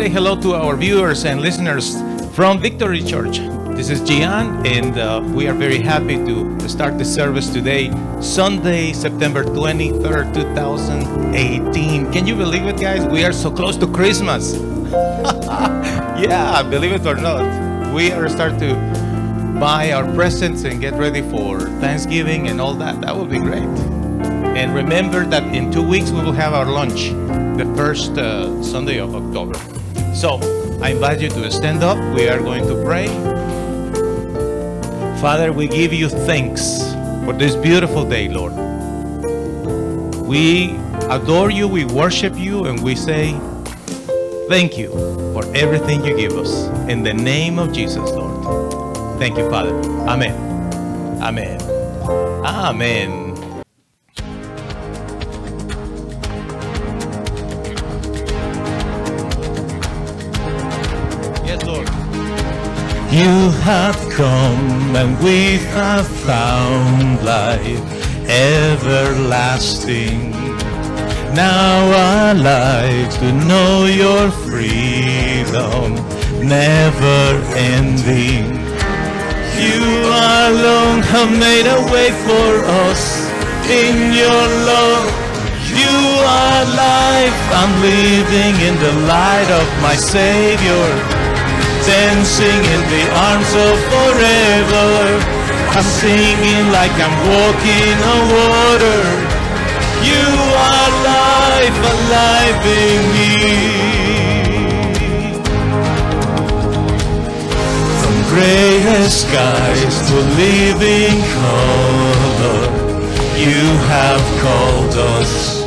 Say hello to our viewers and listeners from Victory Church. This is Gian, and uh, we are very happy to start the service today, Sunday, September 23rd, 2018. Can you believe it, guys? We are so close to Christmas. yeah, believe it or not. We are start to buy our presents and get ready for Thanksgiving and all that. That will be great. And remember that in two weeks we will have our lunch, the first uh, Sunday of October. So I invite you to stand up. We are going to pray. Father, we give you thanks for this beautiful day, Lord. We adore you, we worship you, and we say, Thank you for everything you give us. In the name of Jesus, Lord. Thank you, Father. Amen. Amen. Amen. You have come and we have found life everlasting. Now our lives to know your freedom, never ending. You alone have made a way for us in your love. You are life, I'm living in the light of my Savior, dancing in the arms of forever. I'm singing like I'm walking on water. You are life, alive in me. From grayest skies to living color, you have called us.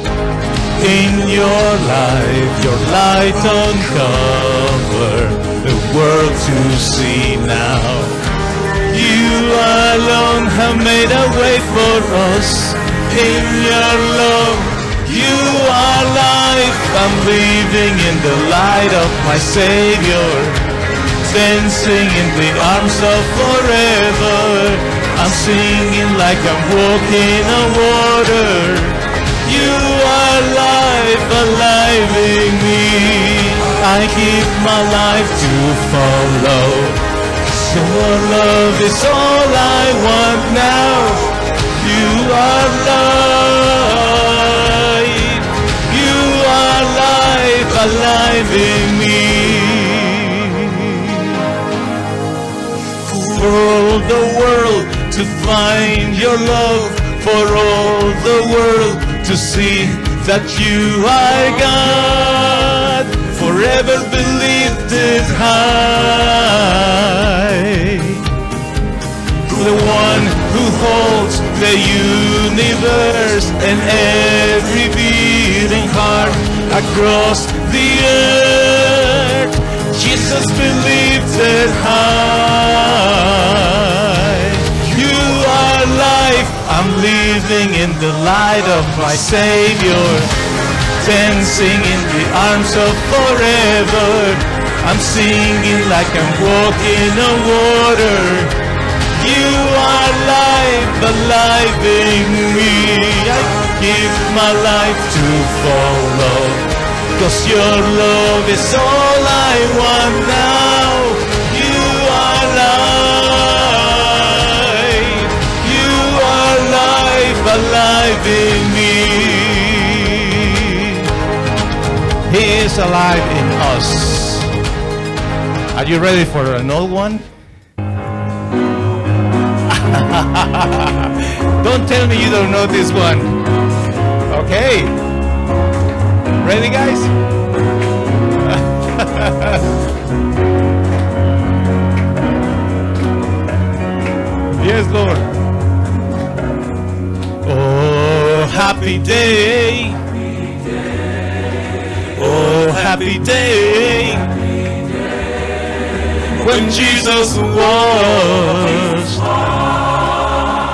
In your life, your light uncover the world to see now. You alone have made a way for us. In your love, you are life. I'm living in the light of my Savior dancing in the arms of forever. I'm singing like I'm walking on water. You are life alive in me. I give my life to follow. Your love is all I want now. You are life. You are life alive in me. for all the world to find your love, for all the world to see that you are God, forever be lifted high. The one who holds the universe and every beating heart across the earth. Jesus be lifted high. You are life. I'm living in the light of my Savior. Dancing in the arms of forever. I'm singing like I'm walking on water. You are life, alive in me. I give my life to follow. Cause your love is all I want now. You are life. You are life alive in is alive in us. Are you ready for an old one? don't tell me you don't know this one. Okay. Ready, guys? yes, Lord. Oh, happy day. Oh, happy day. When Jesus was.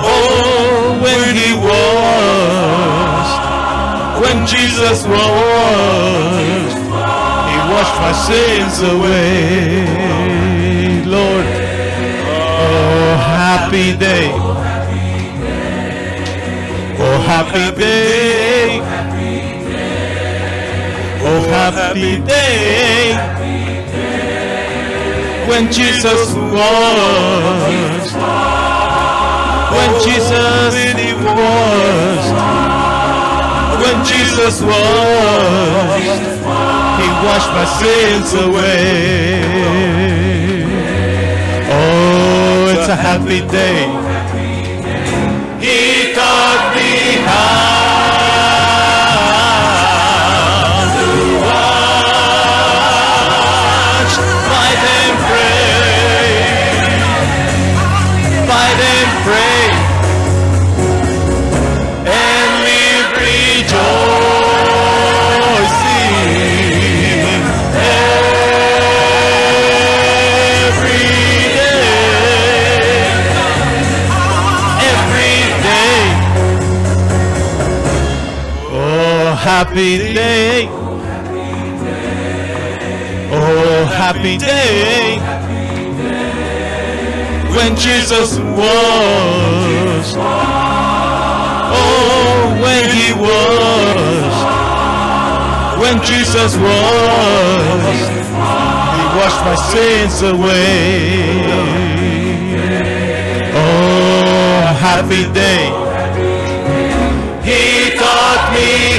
Oh, when he was when Jesus was, He washed my sins away. Lord, oh happy day, oh happy day, happy day when Jesus was. When Jesus was. When Jesus was. He washed my sins away. Oh, it's a happy day. happy day. Oh, happy day. When Jesus was. Oh, when he was. When Jesus was. He washed my sins away. Oh, happy day. He taught me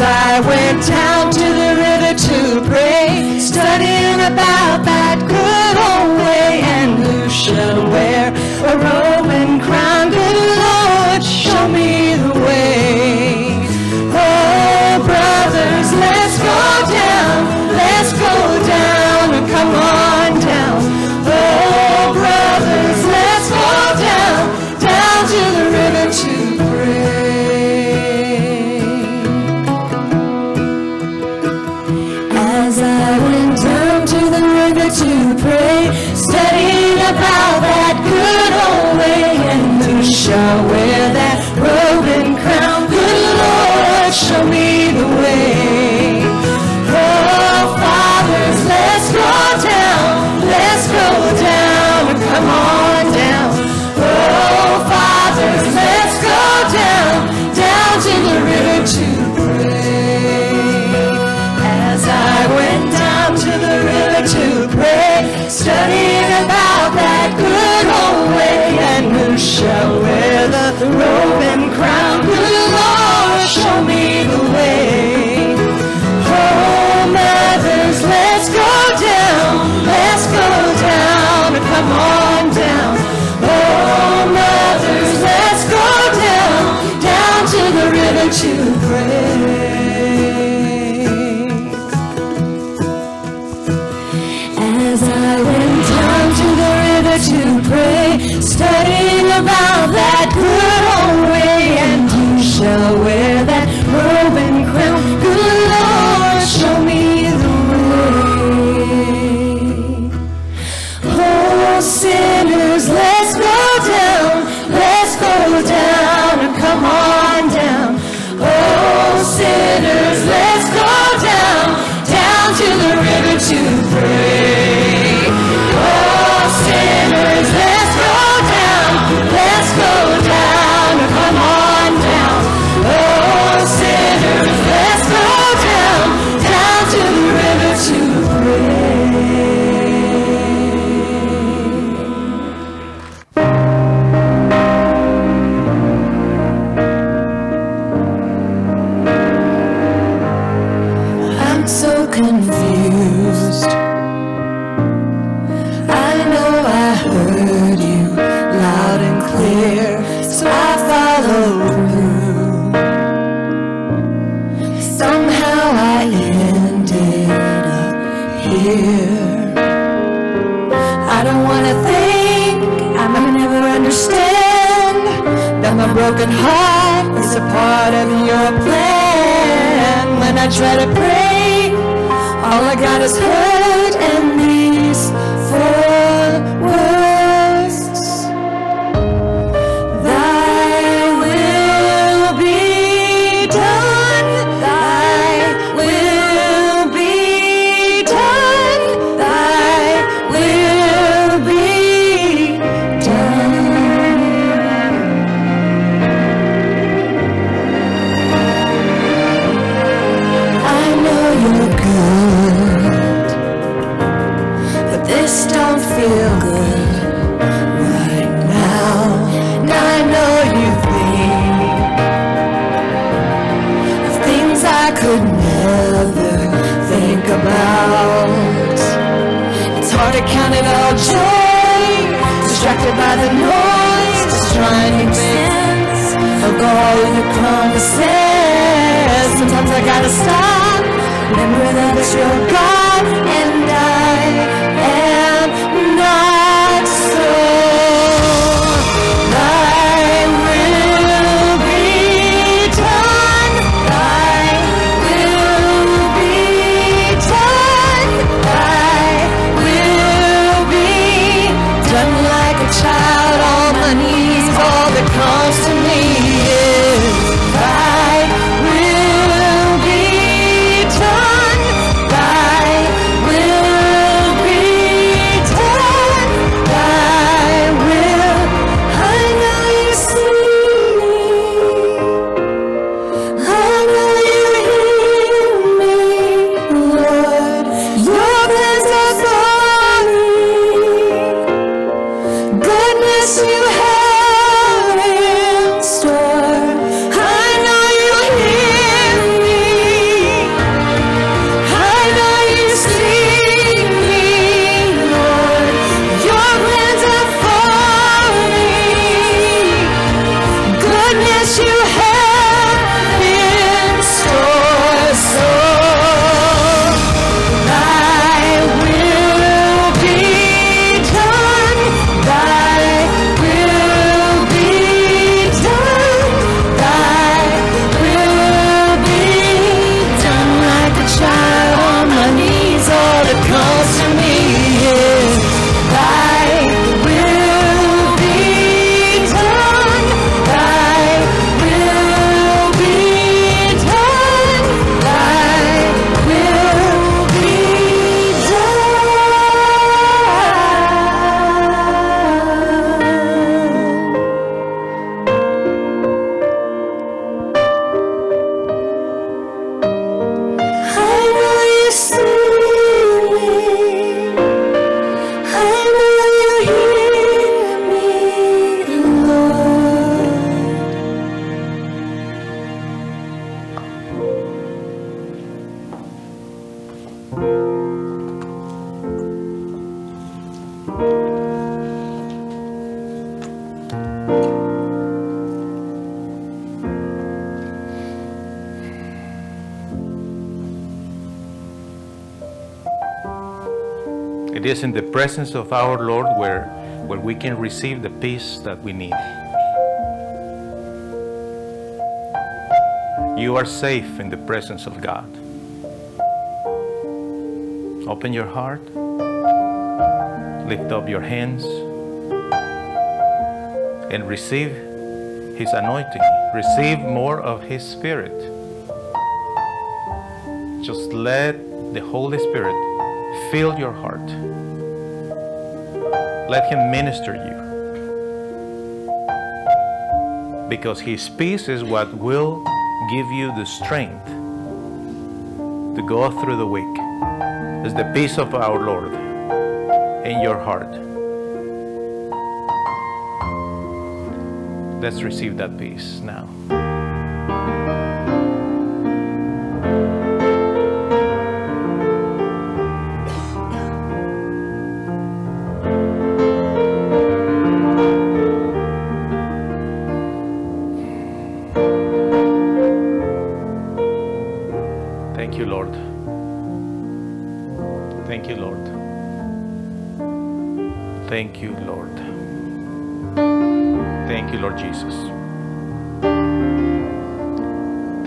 I went down. where that pray, studying about that good old way. try to pray. All I got is hurt. picture presence of our Lord where, where we can receive the peace that we need. You are safe in the presence of God. Open your heart, lift up your hands, and receive His anointing. Receive more of His Spirit. Just let the Holy Spirit fill your heart. Let Him minister you. Because His peace is what will give you the strength to go through the week. It's the peace of our Lord in your heart. Let's receive that peace now.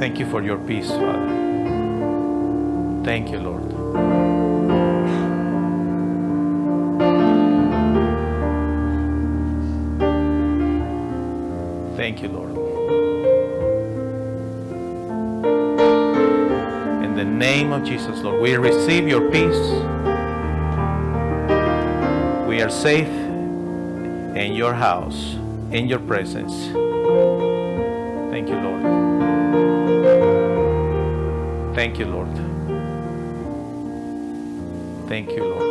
Thank you for your peace, Father. Thank you, Lord. Thank you, Lord. In the name of Jesus, Lord, we receive your peace. We are safe in your house, in your presence. Thank you, Lord. Thank you, Lord.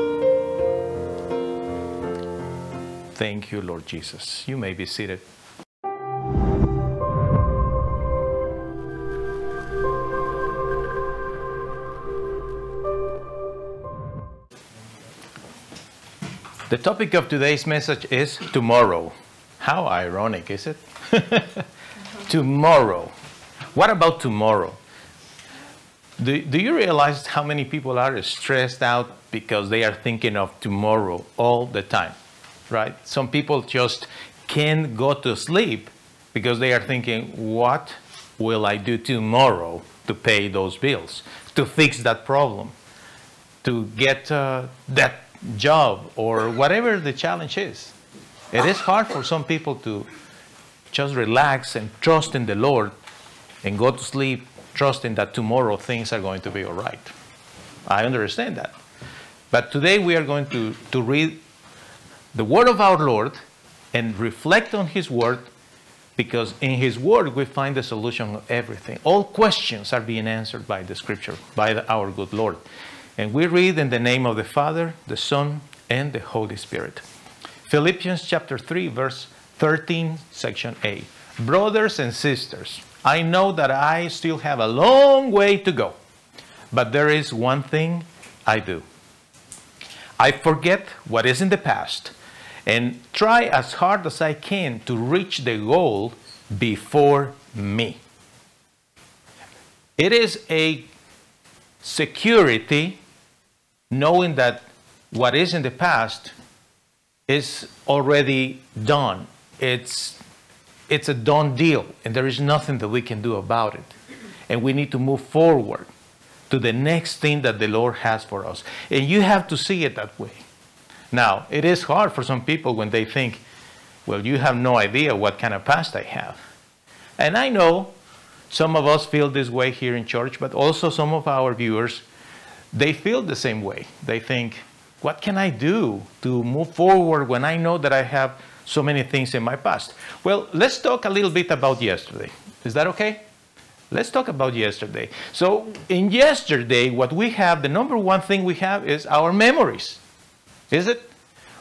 Thank you, Lord Jesus. You may be seated. The topic of today's message is tomorrow. How ironic, is it? tomorrow. What about tomorrow? Do, do you realize how many people are stressed out because they are thinking of tomorrow all the time? Right? Some people just can't go to sleep because they are thinking, what will I do tomorrow to pay those bills, to fix that problem, to get uh, that job or whatever the challenge is. It is hard for some people to just relax and trust in the Lord and go to sleep trusting that tomorrow things are going to be all right. I understand that. But today we are going to, to read the word of our Lord and reflect on his word because in his word we find the solution of everything. All questions are being answered by the scripture, by the, our good Lord. And we read in the name of the Father, the Son, and the Holy Spirit. Philippians chapter 3, verse 13, section A. Brothers and sisters, I know that I still have a long way to go, but there is one thing I do. I forget what is in the past and try as hard as I can to reach the goal before me. It is a security knowing that what is in the past is already done. It's, it's a done deal, and there is nothing that we can do about it. And we need to move forward to the next thing that the Lord has for us. And you have to see it that way. Now, it is hard for some people when they think, well, you have no idea what kind of past I have. And I know some of us feel this way here in church, but also some of our viewers they feel the same way. They think, what can I do to move forward when I know that I have so many things in my past? Well, let's talk a little bit about yesterday. Is that okay? Let's talk about yesterday. So, in yesterday, what we have, the number one thing we have is our memories. Is it?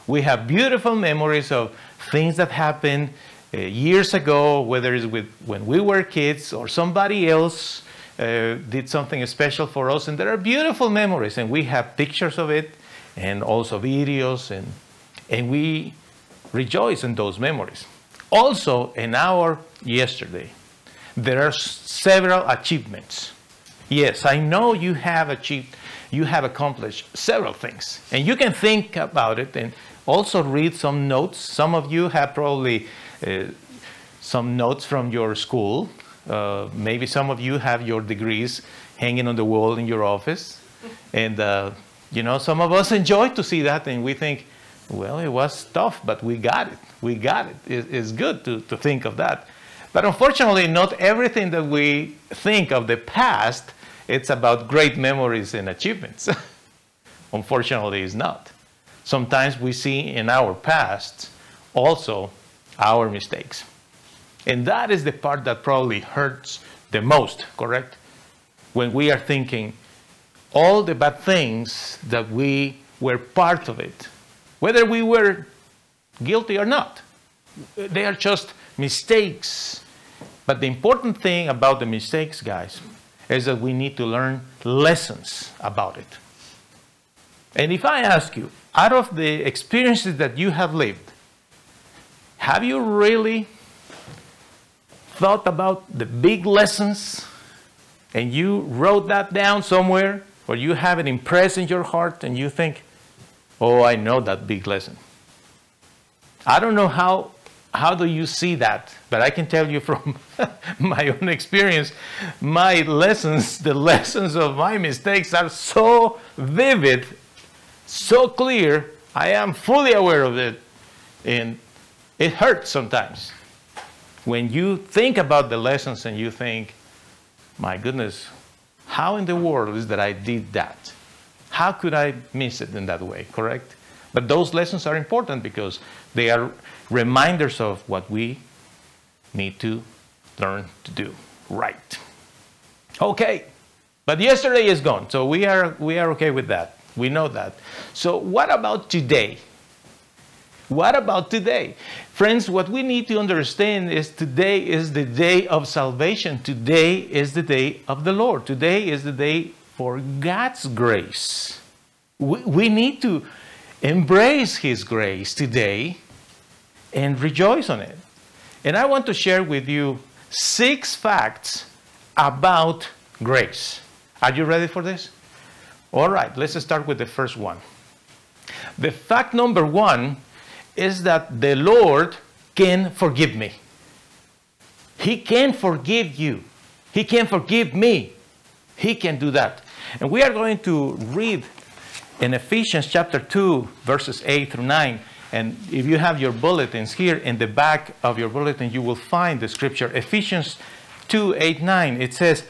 We have beautiful memories of things that happened uh, years ago, whether it's with when we were kids or somebody else uh, did something special for us, and there are beautiful memories, and we have pictures of it, and also videos, and and we rejoice in those memories. Also, in our yesterday, there are several achievements. Yes, I know you have achieved you have accomplished several things. And you can think about it and also read some notes. Some of you have probably uh, some notes from your school. Uh, maybe some of you have your degrees hanging on the wall in your office. And, uh, you know, some of us enjoy to see that and we think, well, it was tough, but we got it. We got it. it it's good to, to think of that. But unfortunately, not everything that we think of the past, it's about great memories and achievements. unfortunately, it's not. Sometimes we see in our past also our mistakes. And that is the part that probably hurts the most, correct? When we are thinking all the bad things that we were part of it, whether we were guilty or not. They are just mistakes. But the important thing about the mistakes, guys, is that we need to learn lessons about it. And if I ask you, out of the experiences that you have lived, have you really thought about the big lessons and you wrote that down somewhere or you have it impressed in your heart and you think, oh, I know that big lesson? I don't know how how do you see that? But I can tell you from my own experience, my lessons, the lessons of my mistakes are so vivid, so clear. I am fully aware of it. And it hurts sometimes when you think about the lessons and you think, my goodness, how in the world is that I did that? How could I miss it in that way, correct? But those lessons are important because they are reminders of what we need to learn to do right. Okay, but yesterday is gone, so we are, we are okay with that. We know that. So, what about today? What about today? Friends, what we need to understand is today is the day of salvation. Today is the day of the Lord. Today is the day for God's grace. We, we need to embrace His grace today and rejoice on it. And I want to share with you six facts about grace. Are you ready for this? All right, let's start with the first one. The fact number one is that the Lord can forgive me. He can forgive you. He can forgive me. He can do that. And we are going to read in Ephesians chapter 2, verses 8 through 9. And if you have your bulletins here in the back of your bulletin, you will find the scripture. Ephesians 2, 8, 9. It says,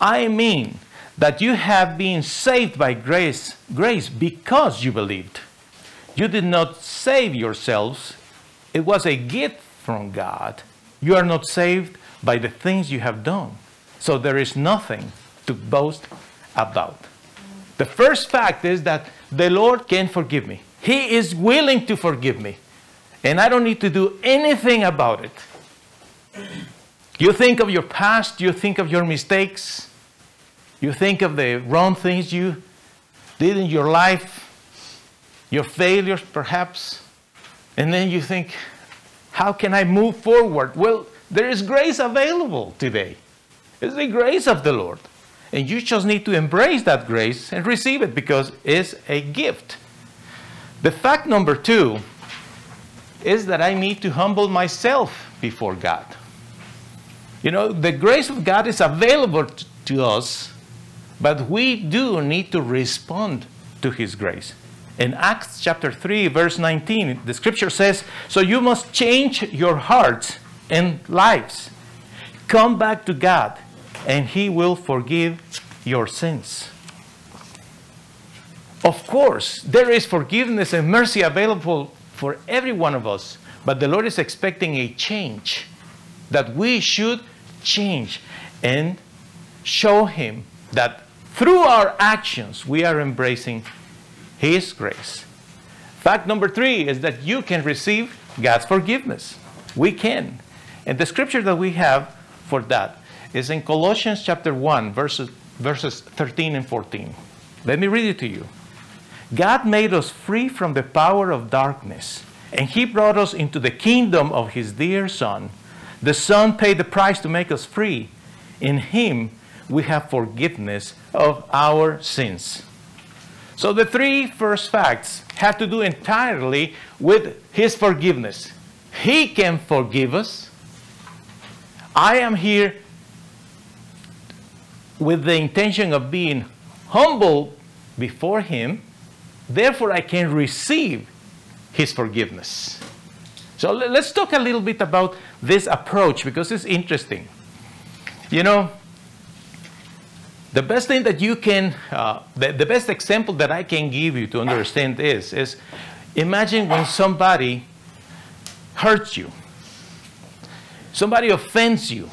I mean that you have been saved by grace, grace because you believed. You did not save yourselves. It was a gift from God. You are not saved by the things you have done. So there is nothing to boast about. The first fact is that the Lord can forgive me. He is willing to forgive me. And I don't need to do anything about it. You think of your past, you think of your mistakes, you think of the wrong things you did in your life, your failures perhaps, and then you think, how can I move forward? Well, there is grace available today. It's the grace of the Lord. And you just need to embrace that grace and receive it because it's a gift. The fact number two is that I need to humble myself before God. You know, the grace of God is available to us, but we do need to respond to His grace. In Acts chapter 3, verse 19, the scripture says, So you must change your hearts and lives. Come back to God and He will forgive your sins. Of course, there is forgiveness and mercy available for every one of us, but the Lord is expecting a change that we should change and show Him that through our actions we are embracing His grace. Fact number three is that you can receive God's forgiveness. We can. And the scripture that we have for that is in Colossians chapter 1, verses, verses 13 and 14. Let me read it to you. God made us free from the power of darkness, and He brought us into the kingdom of His dear Son. The Son paid the price to make us free. In Him, we have forgiveness of our sins. So the three first facts have to do entirely with his forgiveness. He can forgive us. I am here with the intention of being humble before him. Therefore, I can receive his forgiveness. So let's talk a little bit about this approach because it's interesting. You know, the best thing that you can, uh, the, the best example that I can give you to understand this is imagine when somebody hurts you, somebody offends you,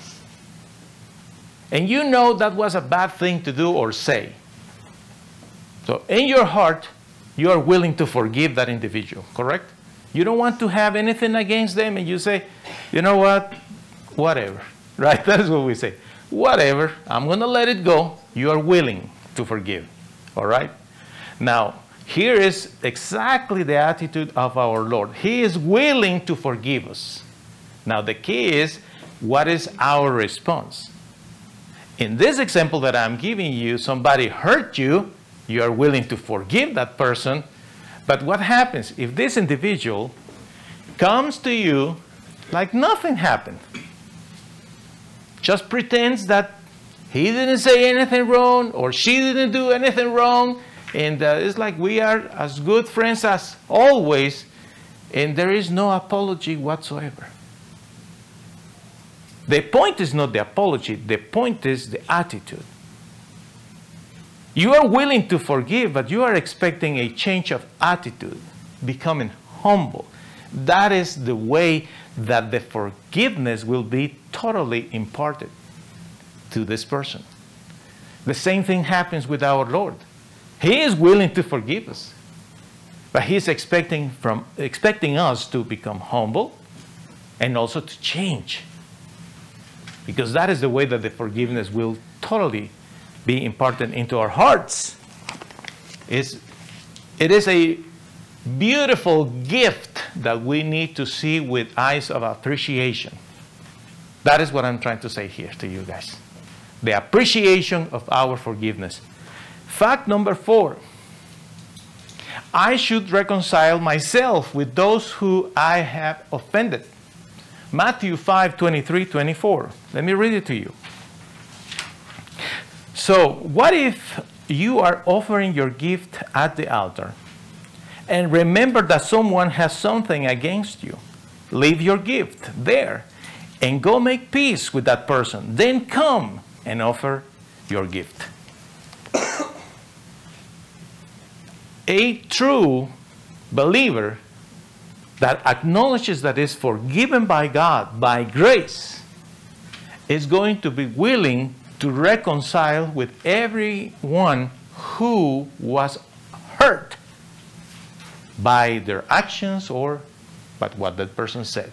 and you know that was a bad thing to do or say. So in your heart, you are willing to forgive that individual, correct? You don't want to have anything against them, and you say, you know what? Whatever. Right? That is what we say. Whatever. I'm going to let it go. You are willing to forgive. All right? Now, here is exactly the attitude of our Lord. He is willing to forgive us. Now, the key is what is our response? In this example that I'm giving you, somebody hurt you, you are willing to forgive that person, but what happens if this individual comes to you like nothing happened? Just pretends that he didn't say anything wrong or she didn't do anything wrong. And uh, it's like we are as good friends as always, and there is no apology whatsoever. The point is not the apology, the point is the attitude. You are willing to forgive, but you are expecting a change of attitude, becoming humble. That is the way that the forgiveness will be totally imparted to this person. The same thing happens with our Lord. He is willing to forgive us, but He's expecting, from, expecting us to become humble and also to change. Because that is the way that the forgiveness will totally be imparted into our hearts. It's, it is a beautiful gift that we need to see with eyes of appreciation. That is what I'm trying to say here to you guys. The appreciation of our forgiveness. Fact number four I should reconcile myself with those who I have offended. Matthew 5 23 24. Let me read it to you. So, what if you are offering your gift at the altar and remember that someone has something against you? Leave your gift there and go make peace with that person. Then come and offer your gift. A true believer that acknowledges that is forgiven by God by grace is going to be willing to reconcile with everyone who was hurt by their actions or by what that person said.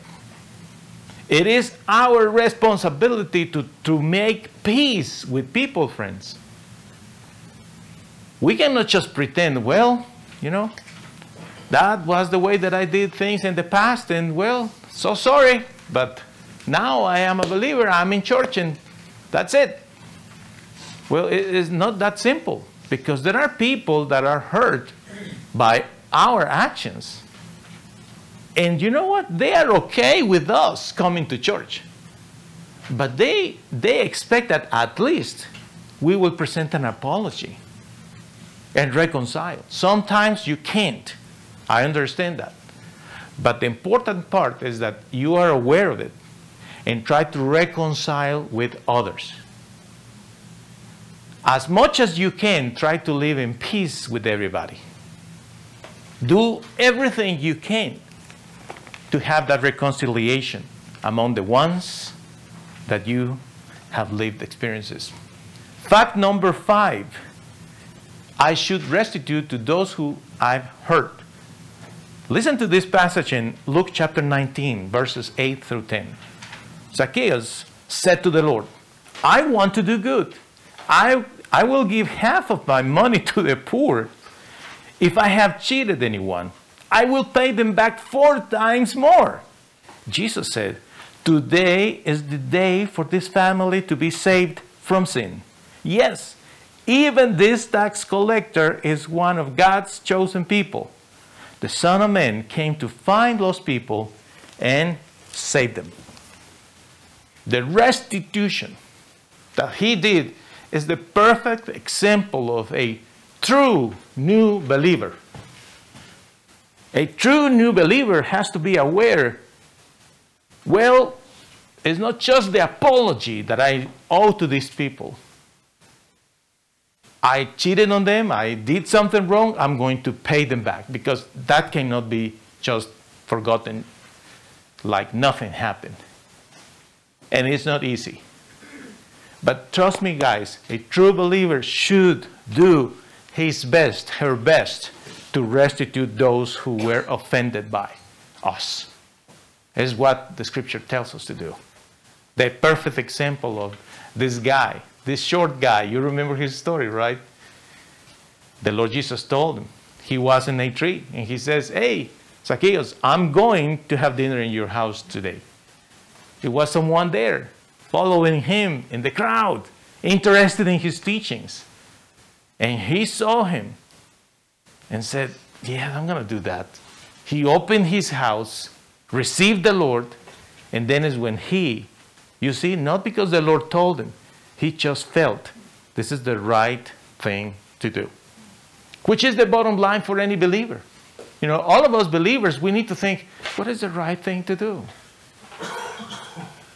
It is our responsibility to, to make peace with people, friends. We cannot just pretend, well, you know, that was the way that I did things in the past, and well, so sorry, but now I am a believer, I'm in church, and that's it. Well, it is not that simple because there are people that are hurt by our actions. And you know what? They are okay with us coming to church. But they, they expect that at least we will present an apology and reconcile. Sometimes you can't. I understand that. But the important part is that you are aware of it and try to reconcile with others as much as you can, try to live in peace with everybody. Do everything you can to have that reconciliation among the ones that you have lived experiences. Fact number five I should restitute to those who I've hurt. Listen to this passage in Luke chapter 19, verses 8 through 10. Zacchaeus said to the Lord, I want to do good I, I will give half of my money to the poor. If I have cheated anyone, I will pay them back four times more. Jesus said, Today is the day for this family to be saved from sin. Yes, even this tax collector is one of God's chosen people. The Son of Man came to find lost people and save them. The restitution that he did is the perfect example of a true new believer. A true new believer has to be aware well, it's not just the apology that I owe to these people. I cheated on them, I did something wrong, I'm going to pay them back because that cannot be just forgotten like nothing happened. And it's not easy. But trust me, guys, a true believer should do his best, her best, to restitute those who were offended by us. Is what the scripture tells us to do. The perfect example of this guy, this short guy, you remember his story, right? The Lord Jesus told him he was in a tree, and he says, Hey, Zacchaeus, I'm going to have dinner in your house today. There was someone there following him in the crowd, interested in his teachings. And he saw him and said, Yeah, I'm going to do that. He opened his house, received the Lord, and then is when he, you see, not because the Lord told him, he just felt this is the right thing to do. Which is the bottom line for any believer. You know, all of us believers, we need to think, what is the right thing to do?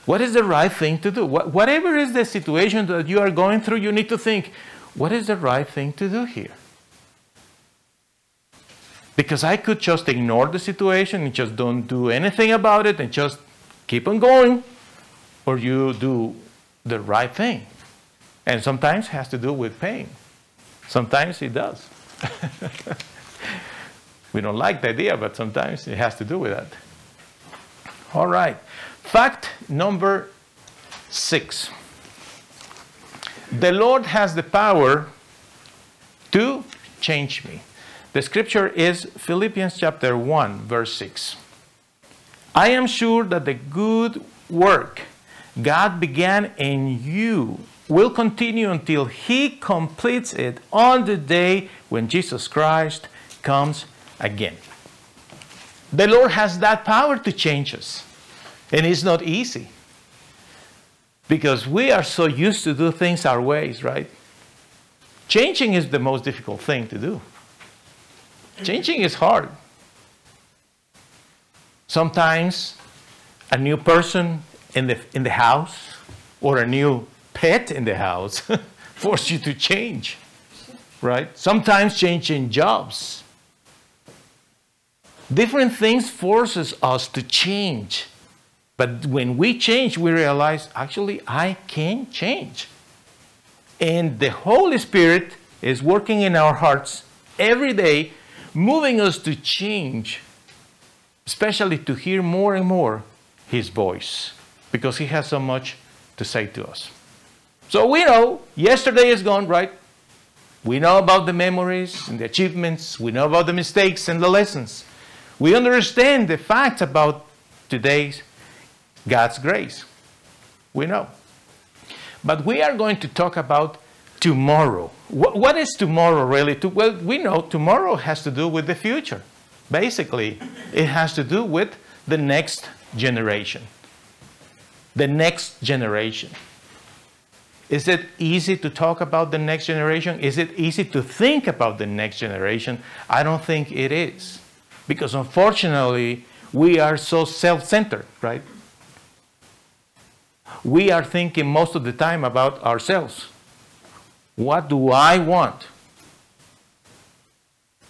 What is the right thing to do? Whatever is the situation that you are going through, you need to think, what is the right thing to do here? Because I could just ignore the situation and just don't do anything about it and just keep on going, or you do the right thing. And sometimes it has to do with pain. Sometimes it does. we don't like the idea, but sometimes it has to do with that. All right. Fact number six the Lord has the power to change me. The scripture is Philippians chapter 1, verse 6. I am sure that the good work God began in you will continue until He completes it on the day when Jesus Christ comes again. The Lord has that power to change us, and it's not easy because we are so used to do things our ways, right? Changing is the most difficult thing to do. Changing is hard. Sometimes a new person in the, in the house or a new pet in the house force you to change, right? Sometimes changing jobs. Different things forces us to change. But when we change, we realize actually I can change. And the Holy Spirit is working in our hearts every day, moving us to change, especially to hear more and more His voice, because He has so much to say to us. So we know yesterday is gone, right? We know about the memories and the achievements, we know about the mistakes and the lessons. We understand the facts about today's God's grace. We know. But we are going to talk about tomorrow. What, what is tomorrow really? Well, we know tomorrow has to do with the future. Basically, it has to do with the next generation. The next generation. Is it easy to talk about the next generation? Is it easy to think about the next generation? I don't think it is. Because unfortunately, we are so self centered, right? we are thinking most of the time about ourselves. What do I want?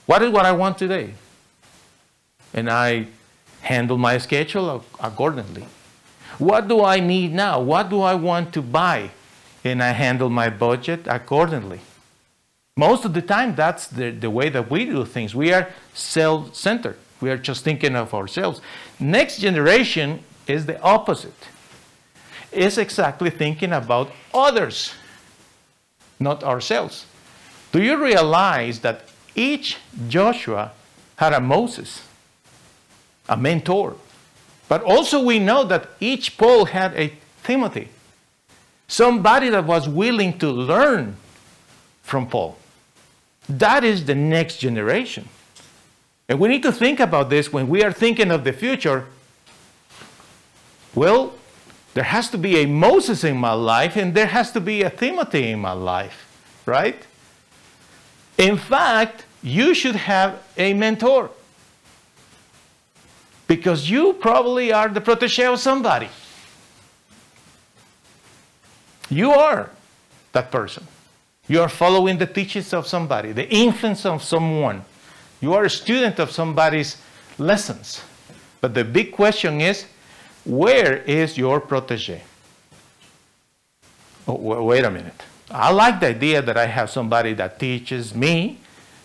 What is what I want today? And I handle my schedule accordingly. What do I need now? What do I want to buy? And I handle my budget accordingly. Most of the time, that's the, the way that we do things. We are self centered, we are just thinking of ourselves. Next generation is the opposite is exactly thinking about others, not ourselves. Do you realize that each Joshua had a Moses, a mentor? But also, we know that each Paul had a Timothy, somebody that was willing to learn from Paul. That is the next generation. And we need to think about this when we are thinking of the future. Well, there has to be a Moses in my life and there has to be a Timothy in my life, right? In fact, you should have a mentor because you probably are the protege of somebody. You are that person. You are following the teachings of somebody, the influence of someone. You are a student of somebody's lessons. But the big question is where is your protege? Oh, wait a minute. I like the idea that I have somebody that teaches me,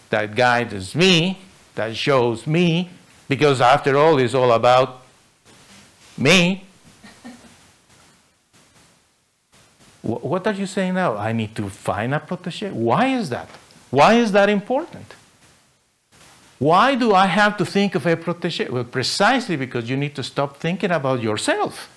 that guides me, that shows me, because after all, it's all about me. What are you saying now? I need to find a protege? Why is that? Why is that important? Why do I have to think of a protege? Well, precisely because you need to stop thinking about yourself.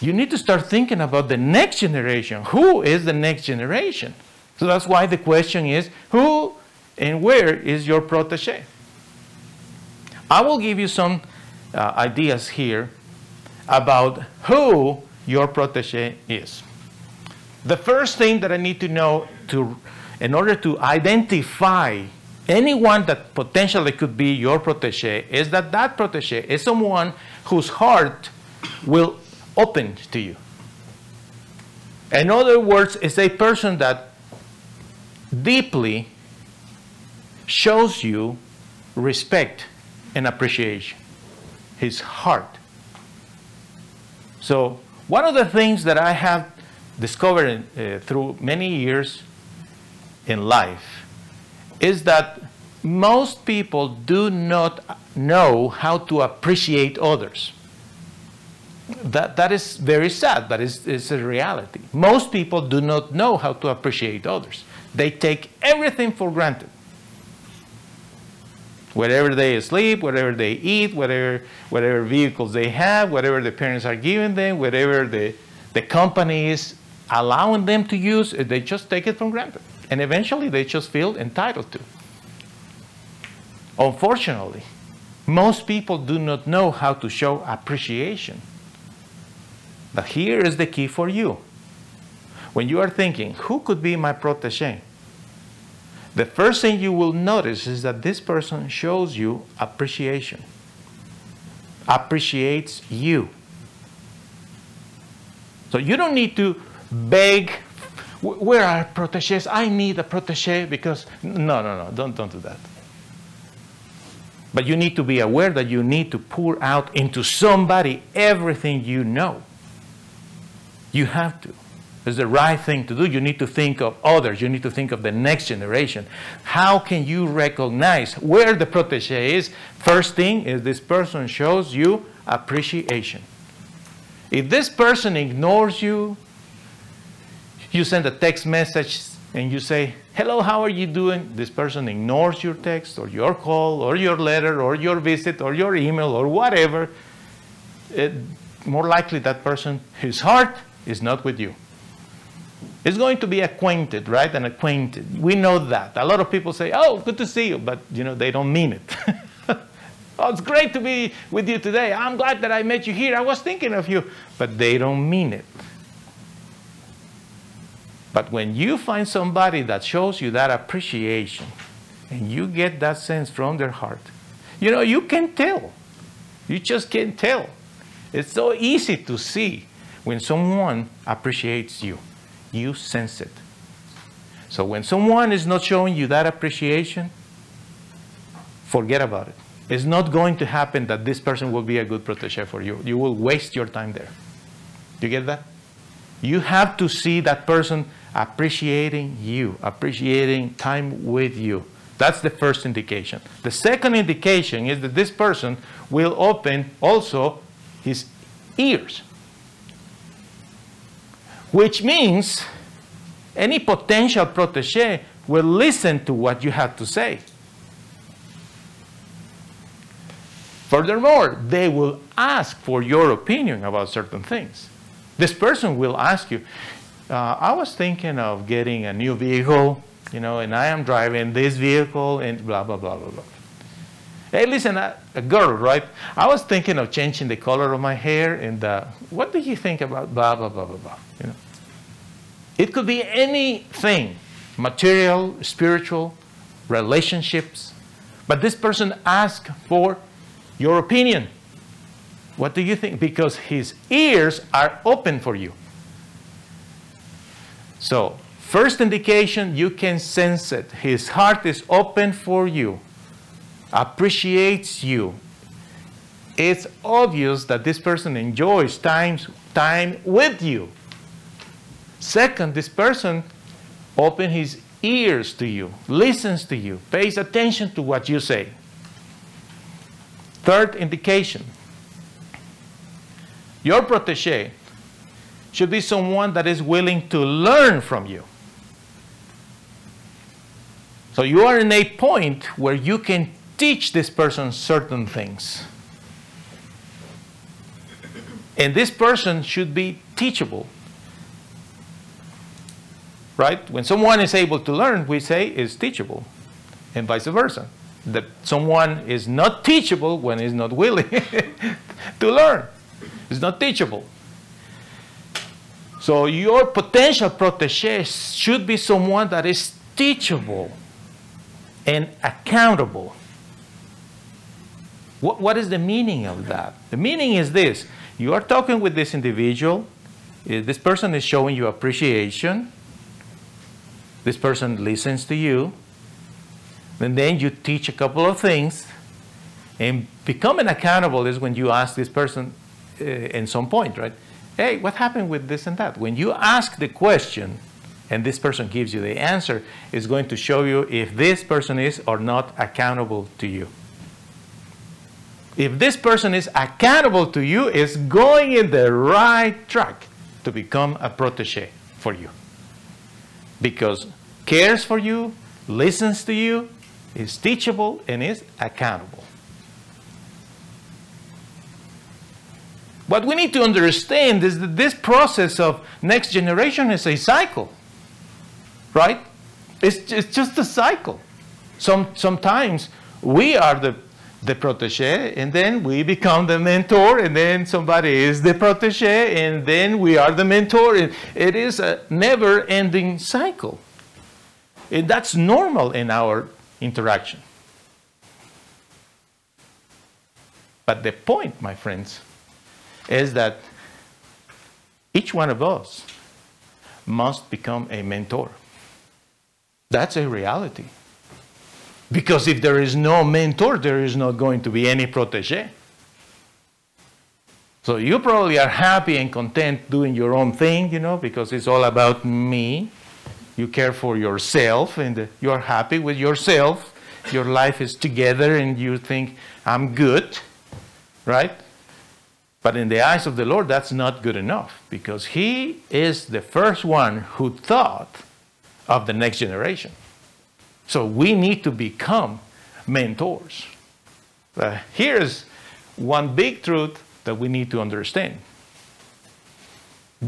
You need to start thinking about the next generation. Who is the next generation? So that's why the question is who and where is your protege? I will give you some uh, ideas here about who your protege is. The first thing that I need to know to, in order to identify anyone that potentially could be your protege is that that protege is someone whose heart will open to you. In other words, it's a person that deeply shows you respect and appreciation, his heart. So one of the things that I have discovered uh, through many years in life is that most people do not know how to appreciate others. That, that is very sad, but it's, it's a reality. Most people do not know how to appreciate others. They take everything for granted wherever they sleep, whatever they eat, whatever, whatever vehicles they have, whatever the parents are giving them, whatever the, the company is allowing them to use, eh, they just take it for granted. And eventually they just feel entitled to. Unfortunately, most people do not know how to show appreciation. But here is the key for you. When you are thinking, who could be my protege? The first thing you will notice is that this person shows you appreciation, appreciates you. So you don't need to beg, where are proteges? I need a protege because, no, no, no, don't, don't do that. But you need to be aware that you need to pour out into somebody everything you know. You have to is the right thing to do. You need to think of others. You need to think of the next generation. How can you recognize where the protege is? First thing is this person shows you appreciation. If this person ignores you, you send a text message and you say, Hello, how are you doing? This person ignores your text or your call or your letter or your visit or your email or whatever. It, more likely that person, his heart is not with you. It's going to be acquainted, right? And acquainted. We know that. A lot of people say, "Oh, good to see you," but you know they don't mean it. oh, it's great to be with you today. I'm glad that I met you here. I was thinking of you, but they don't mean it. But when you find somebody that shows you that appreciation, and you get that sense from their heart, you know you can tell. You just can't tell. It's so easy to see when someone appreciates you you sense it. So when someone is not showing you that appreciation, forget about it. It's not going to happen that this person will be a good protege for you. You will waste your time there. You get that? You have to see that person appreciating you, appreciating time with you. That's the first indication. The second indication is that this person will open also his ears which means any potential protege will listen to what you have to say. Furthermore, they will ask for your opinion about certain things. This person will ask you, uh, I was thinking of getting a new vehicle, you know, and I am driving this vehicle and blah, blah, blah, blah, blah. Hey, listen, a, a girl, right? I was thinking of changing the color of my hair and uh, what do you think about blah, blah, blah, blah, blah, you know? It could be anything, material, spiritual, relationships. But this person asked for your opinion. What do you think? Because his ears are open for you. So, first indication, you can sense it. His heart is open for you, appreciates you. It's obvious that this person enjoys time, time with you. Second, this person opens his ears to you, listens to you, pays attention to what you say. Third indication, your protege should be someone that is willing to learn from you. So you are in a point where you can teach this person certain things. And this person should be teachable. Right? When someone is able to learn, we say is teachable, and vice versa. That someone is not teachable when he's not willing to learn. It's not teachable. So your potential protege should be someone that is teachable and accountable. What, what is the meaning of that? The meaning is this you are talking with this individual, eh, this person is showing you appreciation, this person listens to you, and then you teach a couple of things. And becoming accountable is when you ask this person uh, in some point, right? Hey, what happened with this and that? When you ask the question and this person gives you the answer, it's going to show you if this person is or not accountable to you. If this person is accountable to you, it's going in the right track to become a protege for you. Because cares for you, listens to you, is teachable, and is accountable. What we need to understand is that this process of next generation is a cycle, right? It's, it's just a cycle. Some, sometimes we are the, the protege, and then we become the mentor, and then somebody is the protege, and then we are the mentor. And it is a never ending cycle. And that's normal in our interaction. But the point, my friends, is that each one of us must become a mentor. That's a reality. Because if there is no mentor, there is not going to be any protege. So you probably are happy and content doing your own thing, you know, because it's all about me. You care for yourself and you're happy with yourself. Your life is together and you think, I'm good, right? But in the eyes of the Lord, that's not good enough because He is the first one who thought of the next generation. So we need to become mentors. Uh, here's one big truth that we need to understand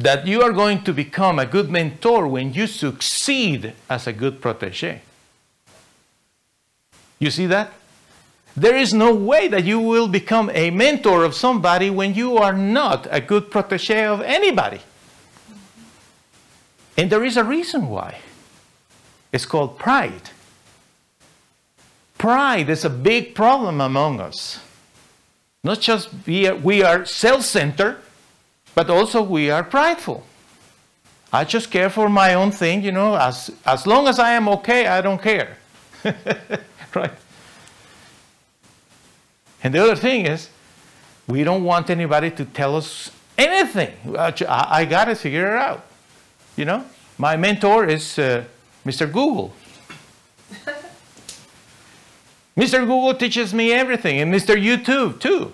that you are going to become a good mentor when you succeed as a good protege. You see that? There is no way that you will become a mentor of somebody when you are not a good protege of anybody. And there is a reason why. It's called pride. Pride is a big problem among us. Not just we are, we are self centered, but also we are prideful. I just care for my own thing, you know, as, as long as I am okay, I don't care. right? And the other thing is, we don't want anybody to tell us anything. I, I got to figure it out. You know, my mentor is uh, Mr. Google. Mr. Google teaches me everything, and Mr. YouTube too.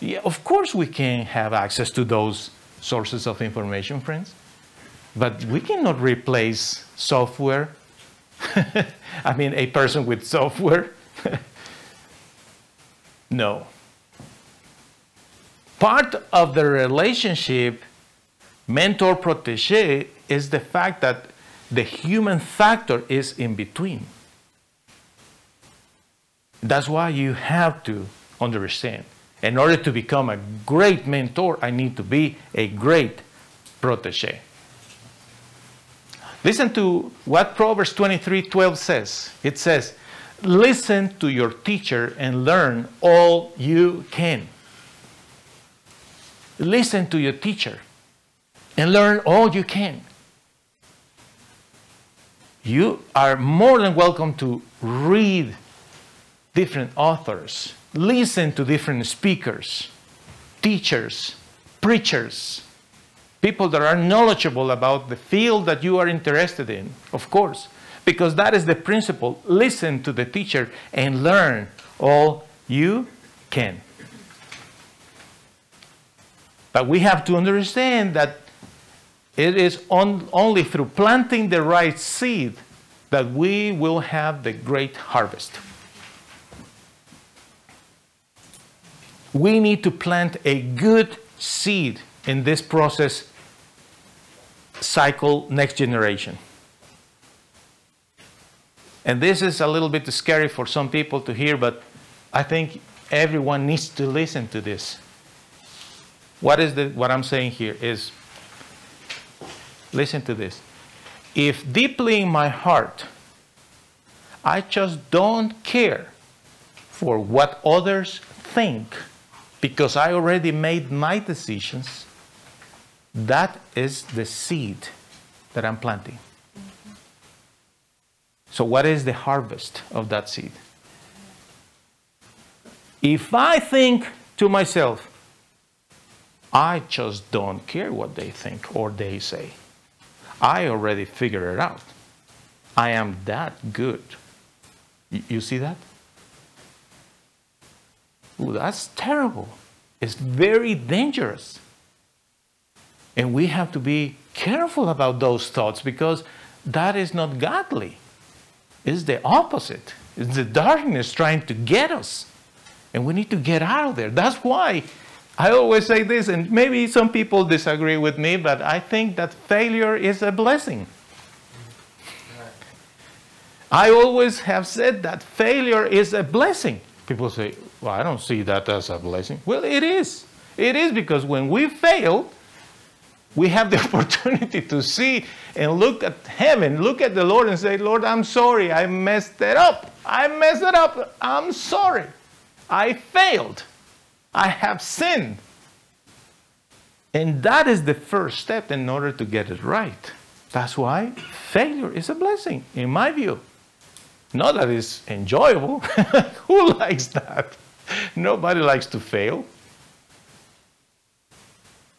Yeah, of course, we can have access to those sources of information, friends, but we cannot replace software. I mean, a person with software. No. Part of the relationship Mentor protege is the fact that the human factor is in between. That's why you have to understand. In order to become a great mentor, I need to be a great protege. Listen to what Proverbs 23:12 says. It says, "Listen to your teacher and learn all you can." Listen to your teacher and learn all you can. You are more than welcome to read different authors, listen to different speakers, teachers, preachers, people that are knowledgeable about the field that you are interested in, of course, because that is the principle. Listen to the teacher and learn all you can. But we have to understand that it is on, only through planting the right seed that we will have the great harvest. We need to plant a good seed in this process cycle next generation. And this is a little bit scary for some people to hear, but I think everyone needs to listen to this. What is the, what I'm saying here is listen to this. If deeply in my heart I just don't care for what others think because I already made my decisions, that is the seed that I'm planting. So, what is the harvest of that seed? If I think to myself, I just don't care what they think or they say, I already figured it out. I am that good. You see that? Ooh, that's terrible. It's very dangerous. And we have to be careful about those thoughts because that is not godly. It's the opposite. It's the darkness trying to get us. And we need to get out of there. That's why I always say this, and maybe some people disagree with me, but I think that failure is a blessing. I always have said that failure is a blessing. People say, well, I don't see that as a blessing. Well, it is. It is because when we fail, we have the opportunity to see and look at heaven, look at the Lord and say, Lord, I'm sorry. I messed it up. I messed it up. I'm sorry. I failed. I have sinned. And that is the first step in order to get it right. That's why failure is a blessing, in my view. Not that it's enjoyable. Who likes that? Nobody likes to fail.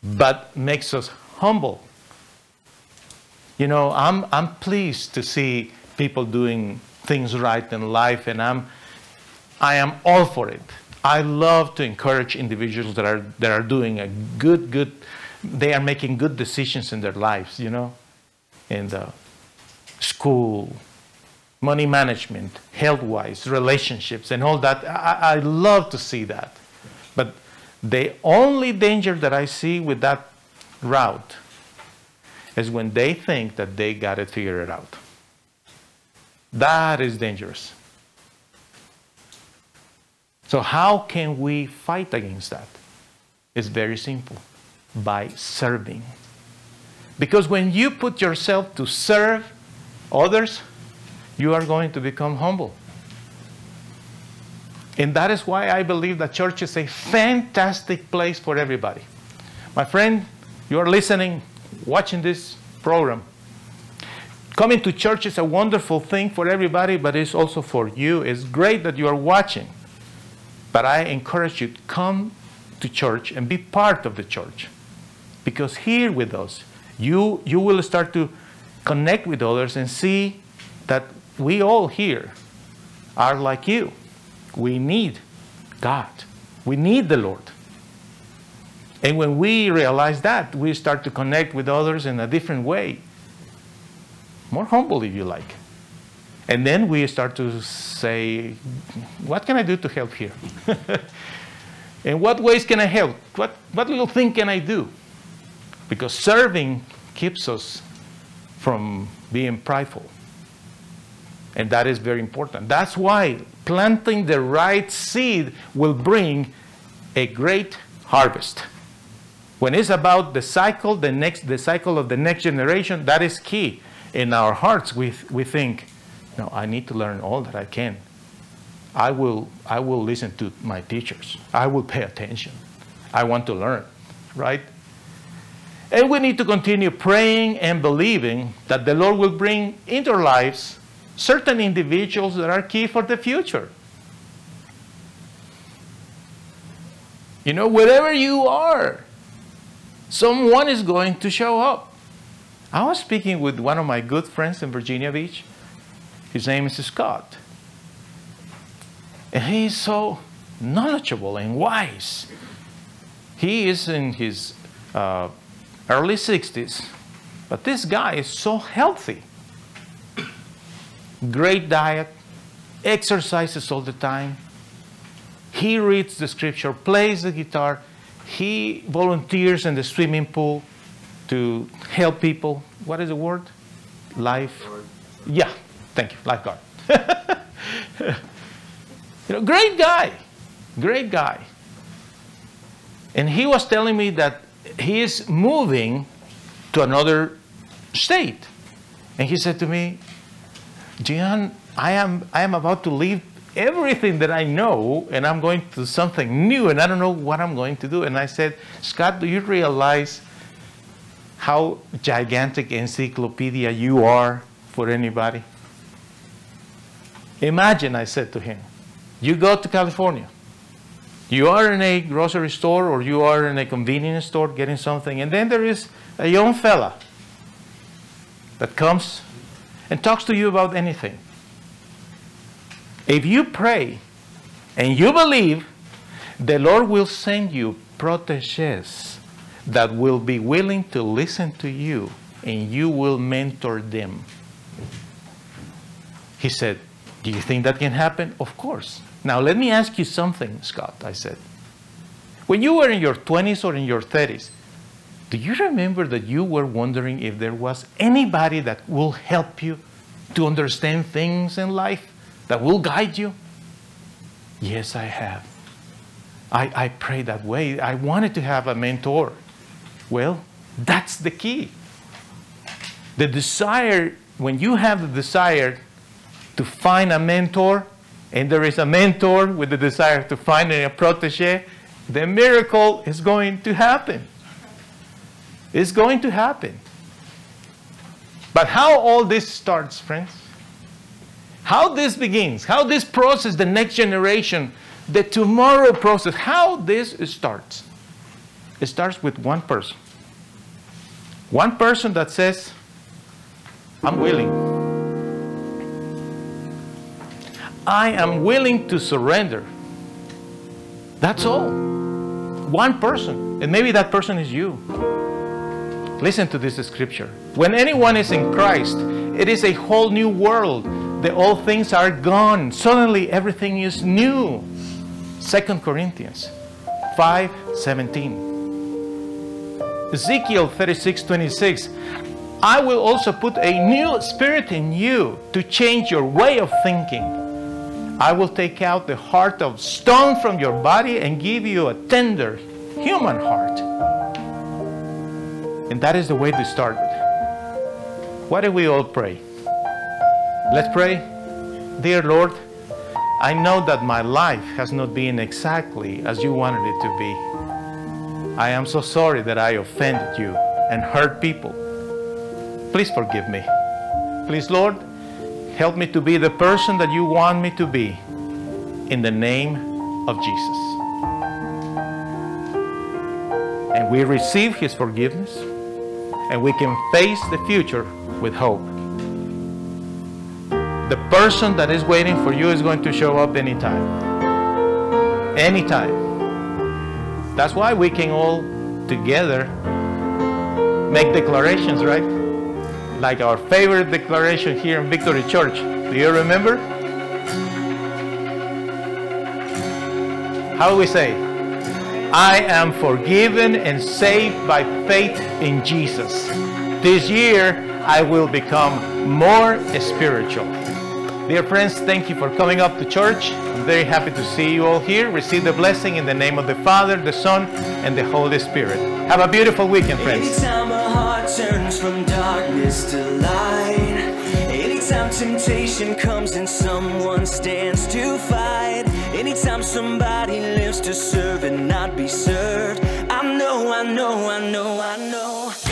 But makes us humble. You know, I'm, I'm pleased to see people doing things right in life, and I'm, I am all for it. I love to encourage individuals that are, that are doing a good, good, they are making good decisions in their lives, you know, in the school, money management, health wise, relationships, and all that. I, I love to see that. But the only danger that I see with that route is when they think that they got it figured out. That is dangerous. So, how can we fight against that? It's very simple by serving. Because when you put yourself to serve others, you are going to become humble. And that is why I believe that church is a fantastic place for everybody. My friend, you are listening, watching this program. Coming to church is a wonderful thing for everybody, but it's also for you. It's great that you are watching. But I encourage you to come to church and be part of the church. Because here with us, you, you will start to connect with others and see that we all here are like you. We need God. We need the Lord. And when we realize that, we start to connect with others in a different way. More humble, if you like. And then we start to say, what can I do to help here? In what ways can I help? What, what little thing can I do? Because serving keeps us from being prideful. And that is very important. That's why planting the right seed will bring a great harvest. When it's about the cycle, the next the cycle of the next generation, that is key. In our hearts, we, we think, no, I need to learn all that I can. I will, I will listen to my teachers. I will pay attention. I want to learn, right? And we need to continue praying and believing that the Lord will bring into our lives certain individuals that are key for the future. You know, wherever you are, someone is going to show up. I was speaking with one of my good friends in Virginia Beach. His name is Scott. And he is so knowledgeable and wise. He is in his uh, early 60s, but this guy is so healthy. Great diet, exercises all the time. He reads the scripture, plays the guitar, he volunteers in the swimming pool to help people. What is the word? Life. Yeah, thank you, lifeguard. you know, great guy, great guy. And he was telling me that he is moving to another state. And he said to me, Gian, I am, I am about to leave everything that I know and I'm going to something new and I don't know what I'm going to do. And I said, Scott, do you realize how gigantic encyclopedia you are for anybody? Imagine, I said to him, you go to California. You are in a grocery store or you are in a convenience store getting something, and then there is a young fella that comes and talks to you about anything. If you pray and you believe, the Lord will send you proteges that will be willing to listen to you and you will mentor them. He said, Do you think that can happen? Of course. Now, let me ask you something, Scott, I said. When you were in your 20s or in your 30s, do you remember that you were wondering if there was anybody that will help you to understand things in life, that will guide you? Yes, I have. I, I pray that way. I wanted to have a mentor. Well, that's the key. The desire, when you have the desire to find a mentor, and there is a mentor with the desire to find a protege, the miracle is going to happen. It's going to happen. But how all this starts, friends? How this begins, how this process, the next generation, the tomorrow process, how this starts. It starts with one person. One person that says, I'm willing. I am willing to surrender. That's all. One person. And maybe that person is you. Listen to this scripture. When anyone is in Christ, it is a whole new world. The old things are gone. Suddenly everything is new. 2 Corinthians 5 17. Ezekiel 36 26. I will also put a new spirit in you to change your way of thinking I will take out the heart of stone from your body and give you a tender human heart. And that is the way to start. Why do we all pray? Let's pray. Dear Lord, I know that my life has not been exactly as you wanted it to be. I am so sorry that I offended you and hurt people. Please forgive me. Please, Lord, Help me to be the person that you want me to be in the name of Jesus. And we receive His forgiveness and we can face the future with hope. The person that is waiting for you is going to show up anytime. Anytime. That's why we can all together make declarations, right? like our favorite declaration here in Victory Church. Do you remember? How do we say? I am forgiven and saved by faith in Jesus. This year, I will become more spiritual. Dear friends, thank you for coming up to church. I'm very happy to see you all here. Receive the blessing in the name of the Father, the Son, and the Holy Spirit. Have a beautiful weekend, friends. Anytime temptation comes and someone stands to fight, anytime somebody lives to serve and not be served, I know, I know, I know, I know.